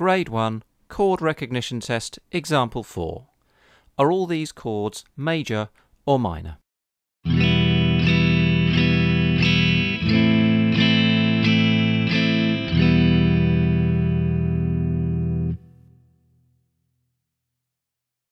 Grade 1 Chord Recognition Test Example 4. Are all these chords major or minor?